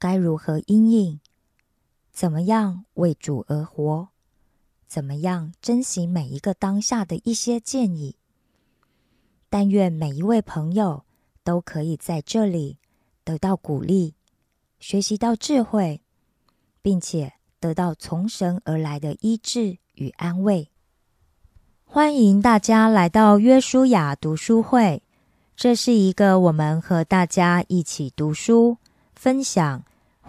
该如何应应，怎么样为主而活，怎么样珍惜每一个当下的一些建议。但愿每一位朋友都可以在这里得到鼓励，学习到智慧，并且得到从神而来的医治。与安慰，欢迎大家来到约书亚读书会。这是一个我们和大家一起读书、分享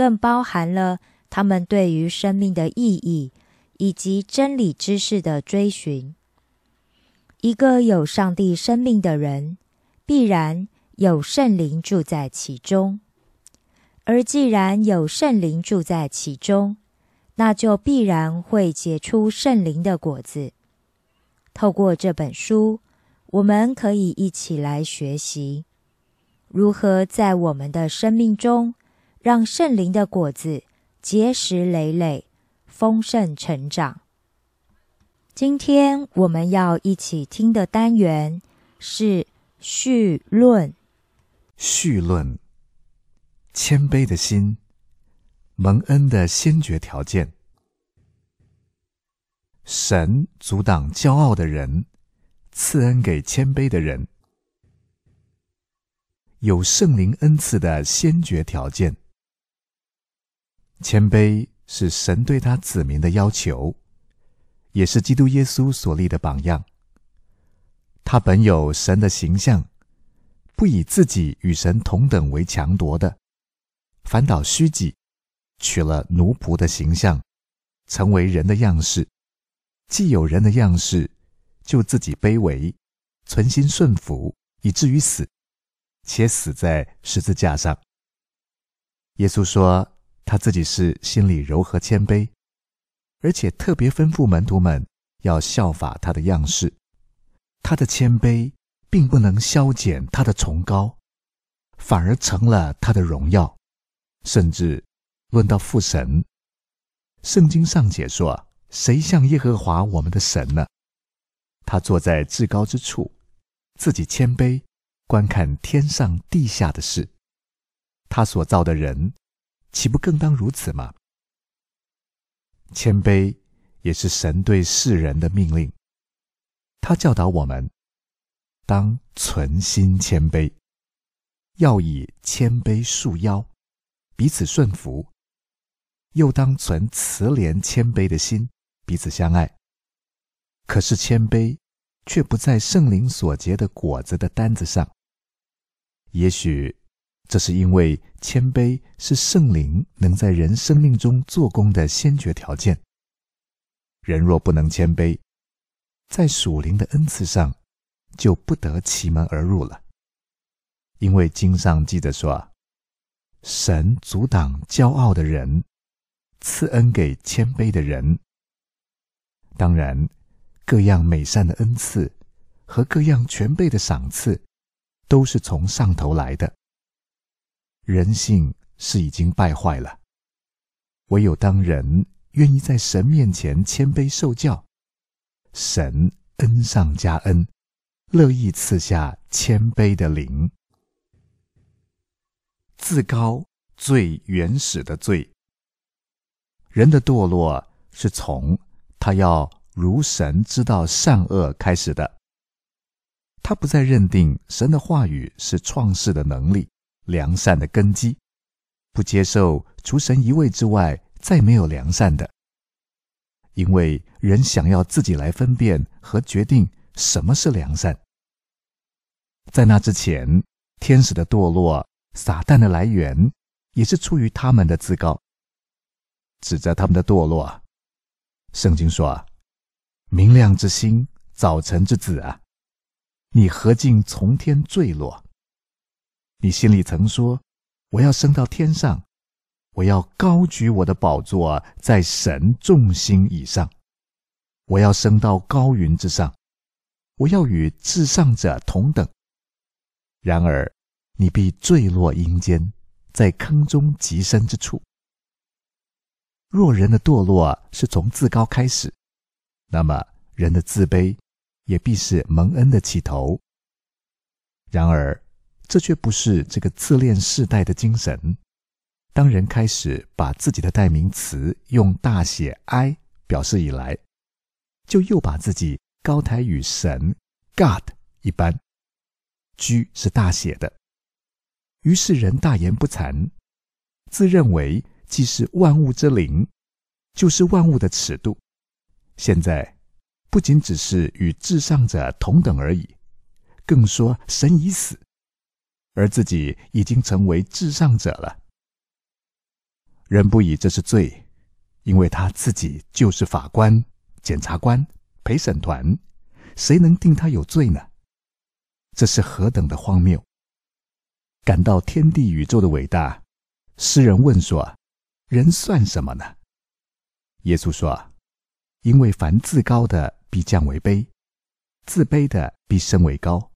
更包含了他们对于生命的意义以及真理知识的追寻。一个有上帝生命的人，必然有圣灵住在其中，而既然有圣灵住在其中，那就必然会结出圣灵的果子。透过这本书，我们可以一起来学习如何在我们的生命中让圣灵的果子结实累累、丰盛成长。今天我们要一起听的单元是序论。序论：谦卑的心。蒙恩的先决条件，神阻挡骄傲的人，赐恩给谦卑的人。有圣灵恩赐的先决条件，谦卑是神对他子民的要求，也是基督耶稣所立的榜样。他本有神的形象，不以自己与神同等为强夺的，反倒虚己。取了奴仆的形象，成为人的样式。既有人的样式，就自己卑微，存心顺服，以至于死，且死在十字架上。耶稣说，他自己是心里柔和谦卑，而且特别吩咐门徒们要效法他的样式。他的谦卑并不能消减他的崇高，反而成了他的荣耀，甚至。论到父神，圣经上解说：“谁像耶和华我们的神呢？他坐在至高之处，自己谦卑，观看天上地下的事。他所造的人，岂不更当如此吗？谦卑也是神对世人的命令。他教导我们，当存心谦卑，要以谦卑束腰，彼此顺服；又当存慈怜谦卑的心，彼此相爱。可是谦卑却不在圣灵所结的果子的单子上。也许这是因为谦卑是圣灵能在人生命中做工的先决条件。人若不能谦卑，在属灵的恩赐上，就不得其门而入了。因为经上记着说：“神阻挡骄傲的人，赐恩给谦卑的人。”当然，各样美善的恩赐和各样全备的赏赐，都是从上头来的。人性是已经败坏了，唯有当人愿意在神面前谦卑受教。神恩上加恩，乐意赐下谦卑的灵。自高最原始的罪，人的堕落是从他要如神知道善恶开始的。他不再认定神的话语是创世的能力、良善的根基，不接受除神一位之外再没有良善的。因为人想要自己来分辨和决定什么是良善，在那之前，天使的堕落、撒旦的来源，也是出于他们的自高。指着他们的堕落，圣经说：“啊明亮之星，早晨之子啊，你何竟从天坠落？你心里曾说，我要升到天上。”我要高举我的宝座在神众星以上，我要升到高云之上，我要与至上者同等。然而，你必坠落阴间，在坑中极深之处。若人的堕落是从自高开始，那么人的自卑也必是蒙恩的起头。然而，这却不是这个自恋世代的精神。当人开始把自己的代名词用大写 I 表示以来，就又把自己高抬与神 God 一般，G 是大写的。于是人大言不惭，自认为既是万物之灵，就是万物的尺度。现在不仅只是与至上者同等而已，更说神已死，而自己已经成为至上者了。人不以这是罪，因为他自己就是法官、检察官、陪审团，谁能定他有罪呢？这是何等的荒谬！感到天地宇宙的伟大，诗人问说：“人算什么呢？”耶稣说：“因为凡自高的必降为卑，自卑的必升为高。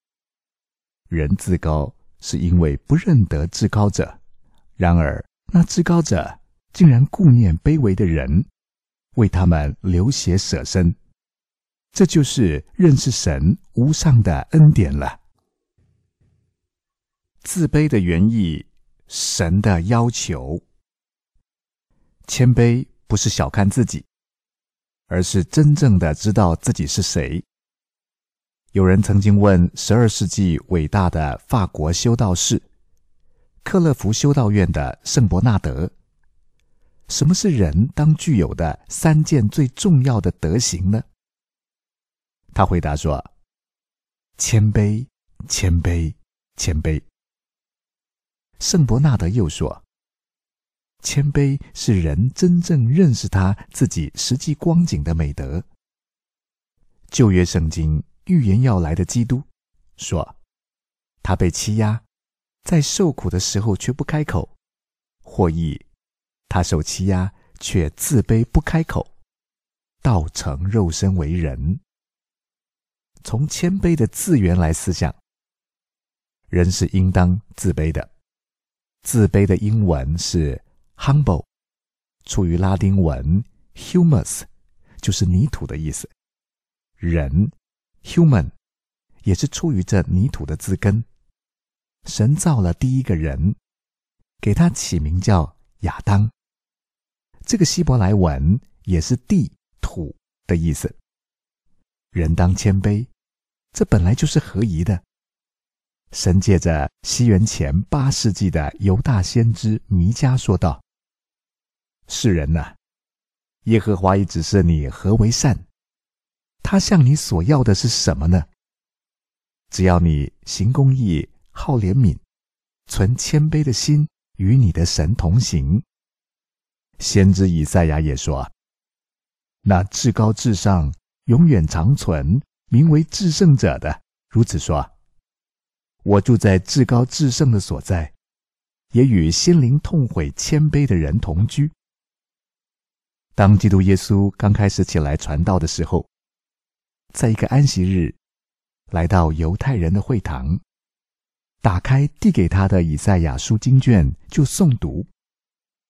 人自高是因为不认得至高者，然而那至高者。”竟然顾念卑微的人，为他们流血舍身，这就是认识神无上的恩典了。自卑的原意，神的要求。谦卑不是小看自己，而是真正的知道自己是谁。有人曾经问十二世纪伟大的法国修道士克勒福修道院的圣伯纳德。什么是人当具有的三件最重要的德行呢？他回答说：“谦卑，谦卑，谦卑。”圣伯纳德又说：“谦卑是人真正认识他自己实际光景的美德。”旧约圣经预言要来的基督说：“他被欺压，在受苦的时候却不开口，或译。”他受欺压，却自卑不开口，道成肉身为人。从谦卑的字源来思想，人是应当自卑的。自卑的英文是 humble，出于拉丁文 humus，就是泥土的意思。人 human 也是出于这泥土的字根。神造了第一个人，给他起名叫亚当。这个希伯来文也是地土的意思。人当谦卑，这本来就是合宜的。神借着西元前八世纪的犹大先知弥迦说道：“世人呐，耶和华已指示你何为善，他向你所要的是什么呢？只要你行公义、好怜悯、存谦卑的心，与你的神同行。”先知以赛亚也说：“那至高至上、永远长存、名为至圣者的，如此说。”我住在至高至圣的所在，也与心灵痛悔、谦卑的人同居。当基督耶稣刚开始起来传道的时候，在一个安息日，来到犹太人的会堂，打开递给他的以赛亚书经卷，就诵读：“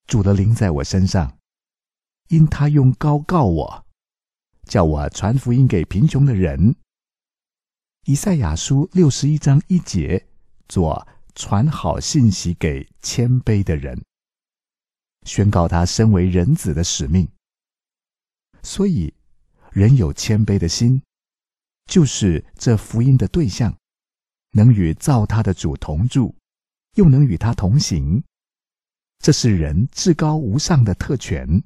主的灵在我身上，因他用高告我，叫我传福音给贫穷的人。”以赛亚书六十一章一节，做传好信息给谦卑的人，宣告他身为人子的使命。所以，人有谦卑的心，就是这福音的对象，能与造他的主同住，又能与他同行，这是人至高无上的特权。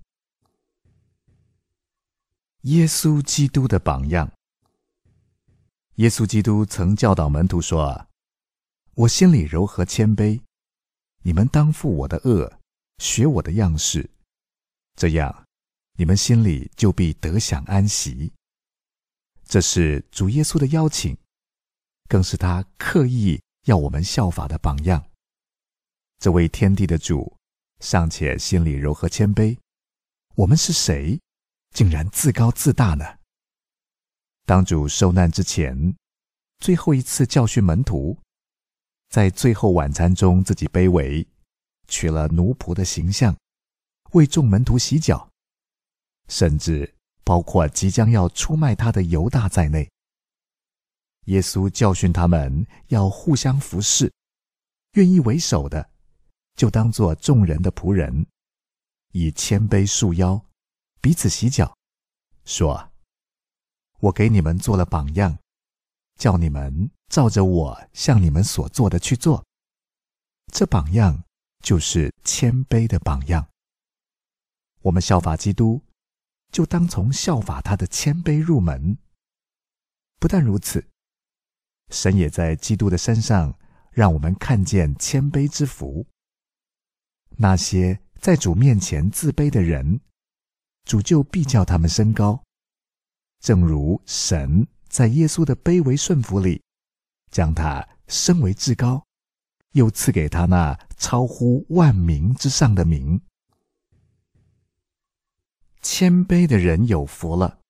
耶稣基督的榜样。耶稣基督曾教导门徒说：“我心里柔和谦卑，你们当负我的恶，学我的样式，这样你们心里就必得享安息。”这是主耶稣的邀请，更是他刻意要我们效法的榜样。这位天地的主尚且心里柔和谦卑，我们是谁，竟然自高自大呢？当主受难之前，最后一次教训门徒，在最后晚餐中，自己卑微，取了奴仆的形象，为众门徒洗脚，甚至包括即将要出卖他的犹大在内。耶稣教训他们要互相服侍，愿意为首的，就当做众人的仆人，以谦卑束腰，彼此洗脚，说。我给你们做了榜样，叫你们照着我向你们所做的去做。这榜样就是谦卑的榜样。我们效法基督，就当从效法他的谦卑入门。不但如此，神也在基督的身上让我们看见谦卑之福。那些在主面前自卑的人，主就必叫他们升高。正如神在耶稣的卑微顺服里，将他升为至高，又赐给他那超乎万名之上的名。谦卑的人有福了。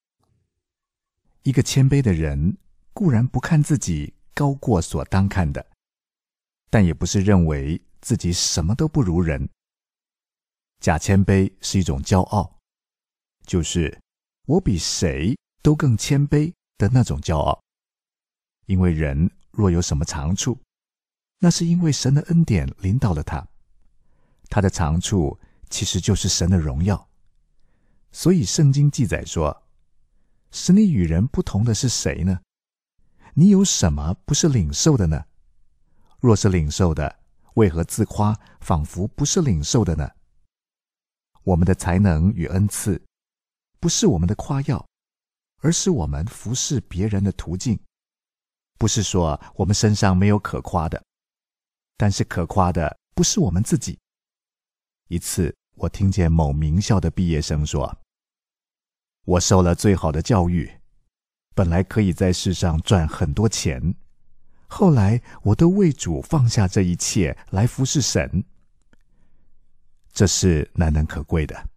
一个谦卑的人固然不看自己高过所当看的，但也不是认为自己什么都不如人。假谦卑是一种骄傲，就是我比谁。都更谦卑的那种骄傲，因为人若有什么长处，那是因为神的恩典领导了他，他的长处其实就是神的荣耀。所以圣经记载说：“使你与人不同的是谁呢？你有什么不是领受的呢？若是领受的，为何自夸，仿佛不是领受的呢？我们的才能与恩赐，不是我们的夸耀。”而是我们服侍别人的途径，不是说我们身上没有可夸的，但是可夸的不是我们自己。一次，我听见某名校的毕业生说：“我受了最好的教育，本来可以在世上赚很多钱，后来我都为主放下这一切来服侍神，这是难能可贵的。”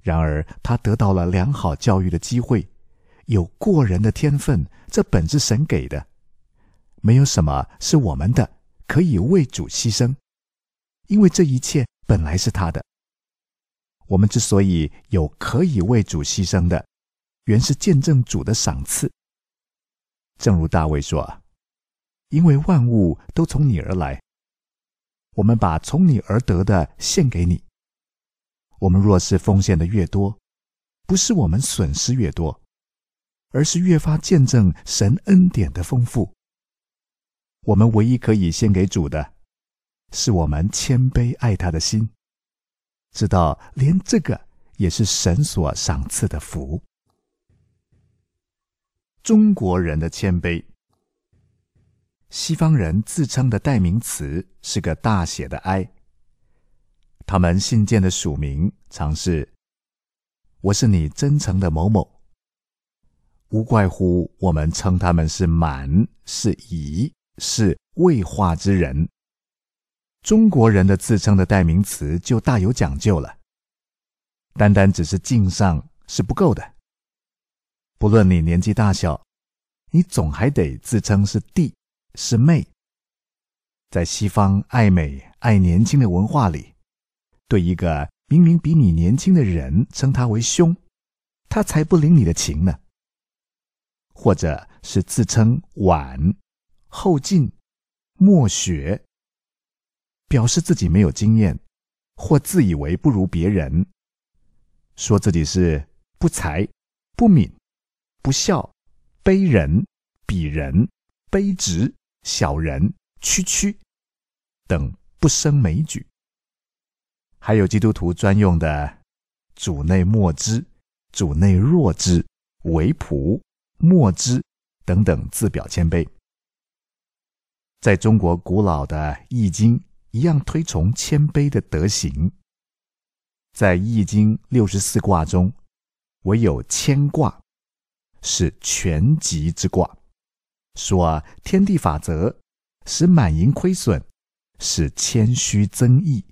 然而，他得到了良好教育的机会，有过人的天分，这本是神给的，没有什么是我们的，可以为主牺牲，因为这一切本来是他的。我们之所以有可以为主牺牲的，原是见证主的赏赐。正如大卫说：“因为万物都从你而来，我们把从你而得的献给你。”我们若是奉献的越多，不是我们损失越多，而是越发见证神恩典的丰富。我们唯一可以献给主的，是我们谦卑爱他的心，知道连这个也是神所赏赐的福。中国人的谦卑，西方人自称的代名词是个大写的 I。他们信件的署名常是“我是你真诚的某某”，无怪乎我们称他们是满、是乙、是未化之人。中国人的自称的代名词就大有讲究了，单单只是敬上是不够的。不论你年纪大小，你总还得自称是弟是妹。在西方爱美爱年轻的文化里，对一个明明比你年轻的人称他为兄，他才不领你的情呢。或者是自称晚、后进、末学，表示自己没有经验，或自以为不如别人，说自己是不才、不敏。不孝、卑人、鄙人、卑职、小人、区区等不胜枚举，还有基督徒专用的“主内莫知”“主内若知”“为仆”“莫知”等等自表谦卑。在中国古老的《易经》一样推崇谦卑的德行，在《易经》六十四卦中，唯有谦卦。是全吉之卦，说天地法则，使满盈亏损，使谦虚增益。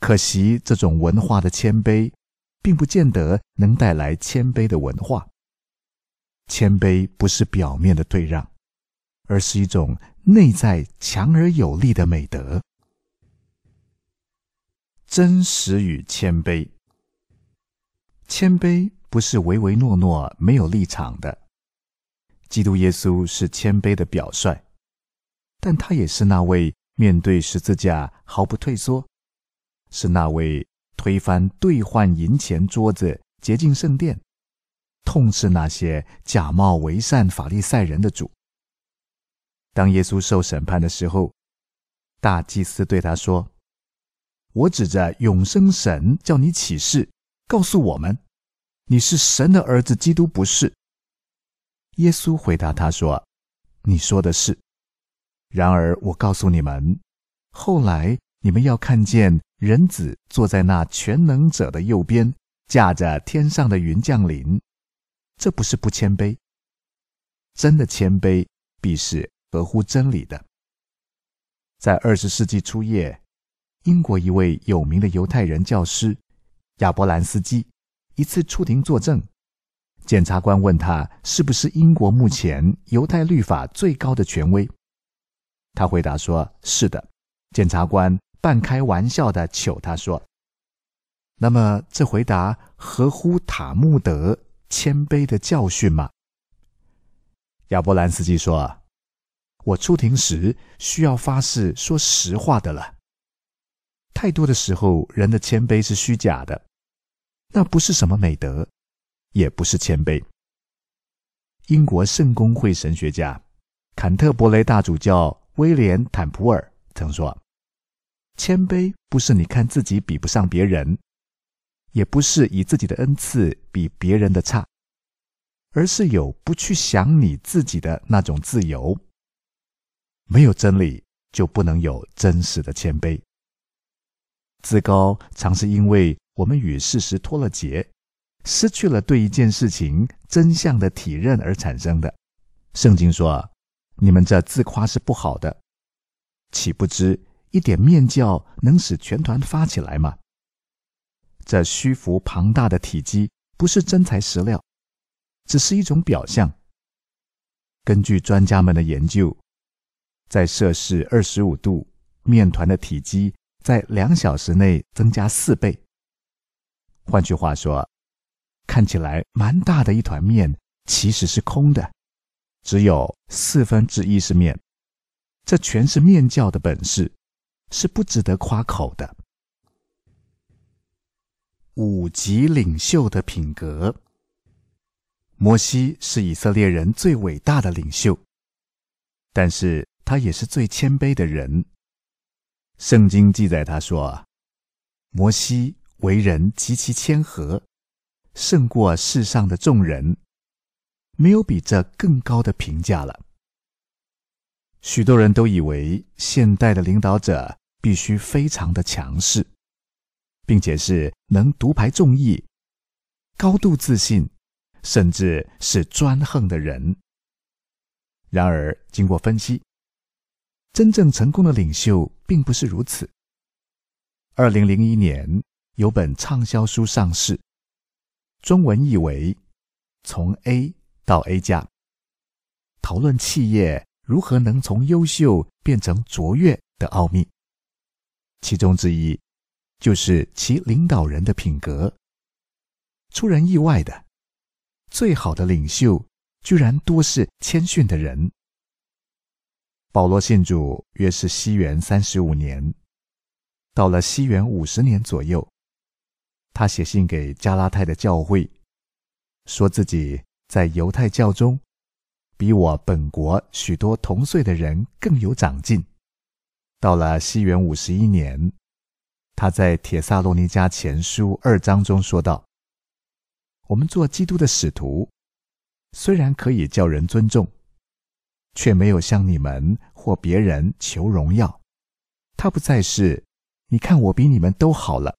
可惜这种文化的谦卑，并不见得能带来谦卑的文化。谦卑不是表面的退让，而是一种内在强而有力的美德。真实与谦卑，谦卑。不是唯唯诺诺、没有立场的。基督耶稣是谦卑的表率，但他也是那位面对十字架毫不退缩，是那位推翻兑换银钱桌子、洁净圣殿、痛斥那些假冒为善法利赛人的主。当耶稣受审判的时候，大祭司对他说：“我指着永生神叫你起誓，告诉我们。”你是神的儿子，基督不是。耶稣回答他说：“你说的是。然而我告诉你们，后来你们要看见人子坐在那全能者的右边，驾着天上的云降临。这不是不谦卑，真的谦卑必是合乎真理的。”在二十世纪初叶，英国一位有名的犹太人教师亚伯兰斯基。一次出庭作证，检察官问他是不是英国目前犹太律法最高的权威。他回答说：“是的。”检察官半开玩笑的求他说：“那么这回答合乎塔木德谦卑的教训吗？”亚伯兰斯基说：“我出庭时需要发誓说实话的了。太多的时候，人的谦卑是虚假的。”那不是什么美德，也不是谦卑。英国圣公会神学家坎特伯雷大主教威廉坦普尔曾说：“谦卑不是你看自己比不上别人，也不是以自己的恩赐比别人的差，而是有不去想你自己的那种自由。没有真理，就不能有真实的谦卑。自高常是因为。”我们与事实脱了节，失去了对一件事情真相的体认而产生的。圣经说：“你们这自夸是不好的，岂不知一点面教能使全团发起来吗？”这虚浮庞大的体积不是真材实料，只是一种表象。根据专家们的研究，在摄氏二十五度，面团的体积在两小时内增加四倍。换句话说，看起来蛮大的一团面，其实是空的，只有四分之一是面。这全是面教的本事，是不值得夸口的。五级领袖的品格。摩西是以色列人最伟大的领袖，但是他也是最谦卑的人。圣经记载他说：“摩西为人极其谦和，胜过世上的众人，没有比这更高的评价了。”许多人都以为现代的领导者必须非常的强势，并且是能独排众议、高度自信，甚至是专横的人。然而，经过分析，真正成功的领袖并不是如此。二零零一年，有本畅销书上市，中文译为《从 A 到 A 加》，讨论企业。如何能从优秀变成卓越的奥秘？其中之一就是其领导人的品格。出人意外的，最好的领袖居然多是谦逊的人。保罗信主约是西元三十五年，到了西元五十年左右，他写信给加拉太的教会，说自己在犹太教中。比我本国许多同岁的人更有长进。到了西元五十一年，他在《铁萨罗尼迦前书》二章中说道：“我们做基督的使徒，虽然可以叫人尊重，却没有向你们或别人求荣耀。他不再是，你看我比你们都好了。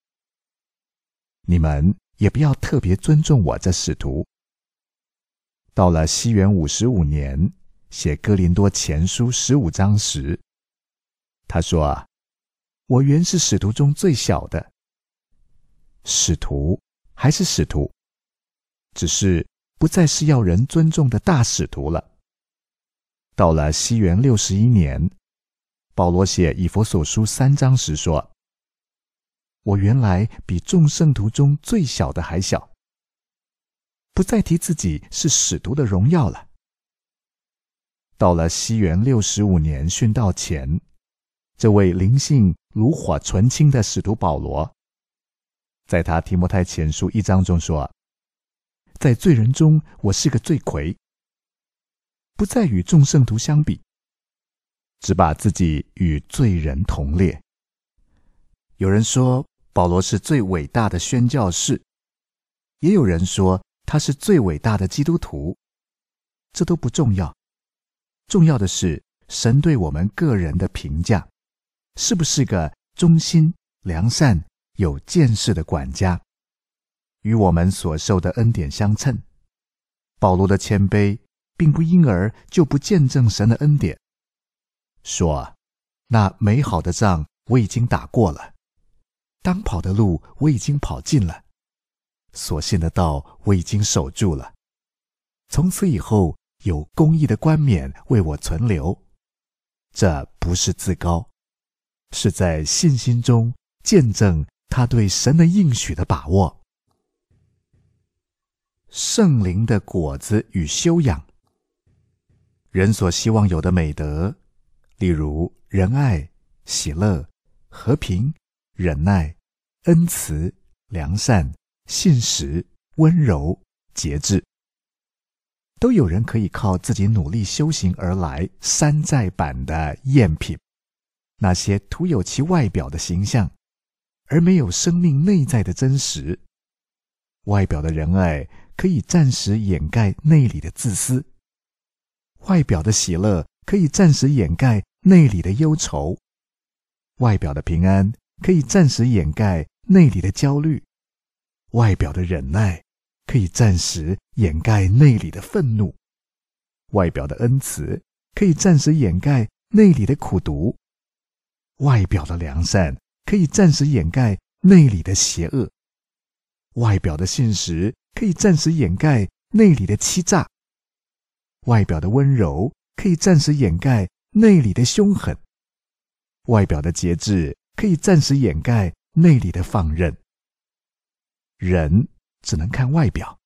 你们也不要特别尊重我这使徒。”到了西元五十五年，写《哥林多前书》十五章时，他说：“啊，我原是使徒中最小的，使徒还是使徒，只是不再是要人尊重的大使徒了。”到了西元六十一年，保罗写《以佛所书》三章时说：“我原来比众圣徒中最小的还小。”不再提自己是使徒的荣耀了。到了西元六十五年殉道前，这位灵性炉火纯青的使徒保罗，在他提摩太前书一章中说：“在罪人中，我是个罪魁，不再与众圣徒相比，只把自己与罪人同列。”有人说保罗是最伟大的宣教士，也有人说。他是最伟大的基督徒，这都不重要，重要的是神对我们个人的评价，是不是个忠心、良善、有见识的管家，与我们所受的恩典相称。保罗的谦卑，并不因而就不见证神的恩典，说：“那美好的仗我已经打过了，当跑的路我已经跑尽了。”所信的道我已经守住了，从此以后有公义的冠冕为我存留。这不是自高，是在信心中见证他对神的应许的把握。圣灵的果子与修养，人所希望有的美德，例如仁爱、喜乐、和平、忍耐、恩慈、良善。信实、温柔、节制，都有人可以靠自己努力修行而来。山寨版的赝品，那些徒有其外表的形象，而没有生命内在的真实。外表的仁爱可以暂时掩盖内里的自私，外表的喜乐可以暂时掩盖内里的忧愁，外表的平安可以暂时掩盖内里的焦虑。外表的忍耐可以暂时掩盖内里的愤怒，外表的恩慈可以暂时掩盖内里的苦毒，外表的良善可以暂时掩盖内里的邪恶，外表的信实可以暂时掩盖内里的欺诈，外表的温柔可以暂时掩盖内里的凶狠，外表的节制可以暂时掩盖内里的放任。人只能看外表，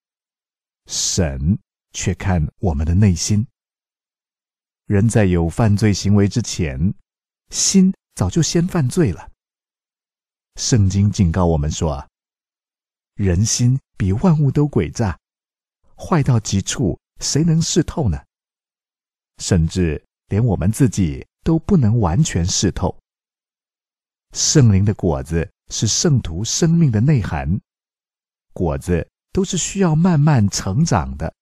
神却看我们的内心。人在有犯罪行为之前，心早就先犯罪了。圣经警告我们说：“人心比万物都诡诈，坏到极处，谁能试透呢？甚至连我们自己都不能完全试透。圣灵的果子是圣徒生命的内涵，果子都是需要慢慢成长的。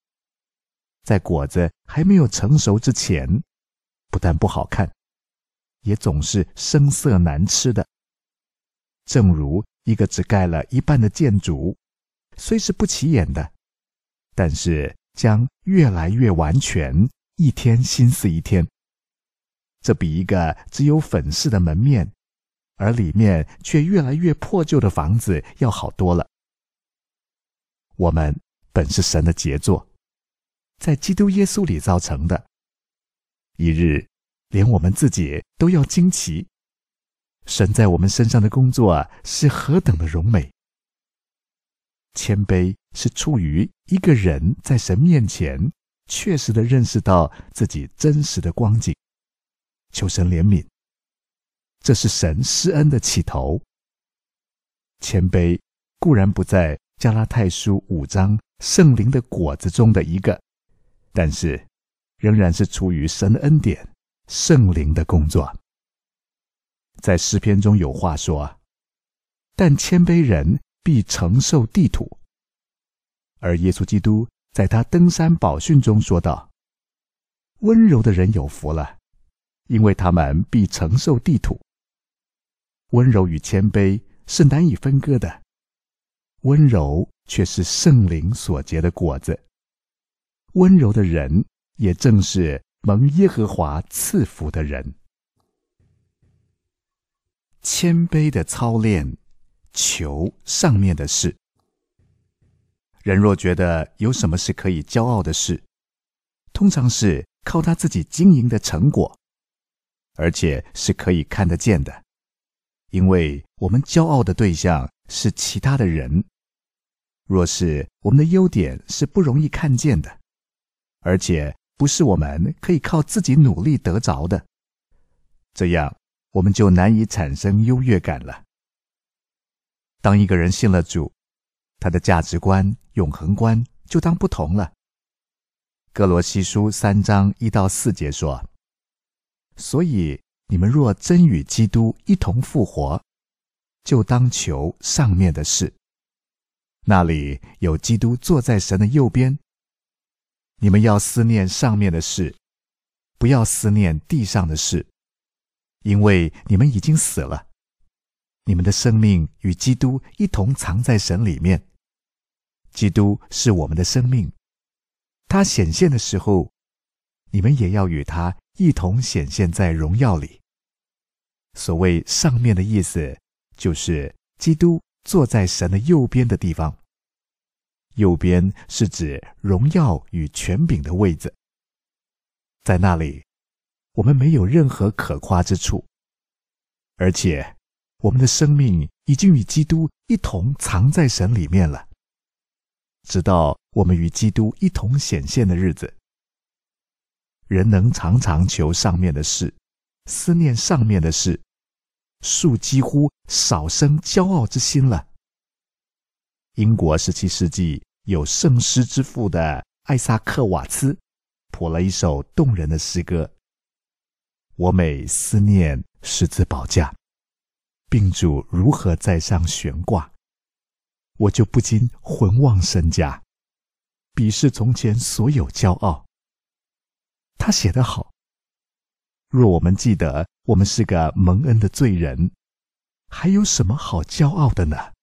在果子还没有成熟之前，不但不好看，也总是生涩难吃的。正如一个只盖了一半的建筑，虽是不起眼的，但是将越来越完全，一天心思一天。这比一个只有粉饰的门面，而里面却越来越破旧的房子要好多了。我们本是神的杰作，在基督耶稣里造成的。一日，连我们自己都要惊奇。神在我们身上的工作，是何等的荣美！谦卑是出于一个人在神面前确实的认识到自己真实的光景，求神怜悯。这是神施恩的起头。谦卑固然不在加拉太书五章圣灵的果子中的一个，但是仍然是出于神恩典、圣灵的工作。在诗篇中有话说：“但谦卑人必承受地土。”而耶稣基督在他登山宝训中说道：“温柔的人有福了，因为他们必承受地土。”温柔与谦卑是难以分割的，温柔却是圣灵所结的果子。温柔的人也正是蒙耶和华赐福的人。谦卑的操练，求上面的事。人若觉得有什么是可以骄傲的事，通常是靠他自己经营的成果，而且是可以看得见的。因为我们骄傲的对象是其他的人。若是我们的优点是不容易看见的，而且不是我们可以靠自己努力得着的，这样。我们就难以产生优越感了。当一个人信了主，他的价值观、永恒观就当不同了。哥罗西书三章一到四节说：“所以你们若真与基督一同复活，就当求上面的事，那里有基督坐在神的右边。你们要思念上面的事，不要思念地上的事。”因为你们已经死了，你们的生命与基督一同藏在神里面。基督是我们的生命，他显现的时候，你们也要与他一同显现在荣耀里。所谓上面的意思，就是基督坐在神的右边的地方。右边是指荣耀与权柄的位子，在那里。我们没有任何可夸之处，而且我们的生命已经与基督一同藏在神里面了。直到我们与基督一同显现的日子，人能常常求上面的事，思念上面的事，树几乎少生骄傲之心了。英国十七世纪有圣诗之父的艾萨克瓦兹，谱了一首动人的诗歌。我每思念十字宝架，病主如何在上悬挂，我就不禁魂忘身家，鄙视从前所有骄傲。他写得好。若我们记得我们是个蒙恩的罪人，还有什么好骄傲的呢？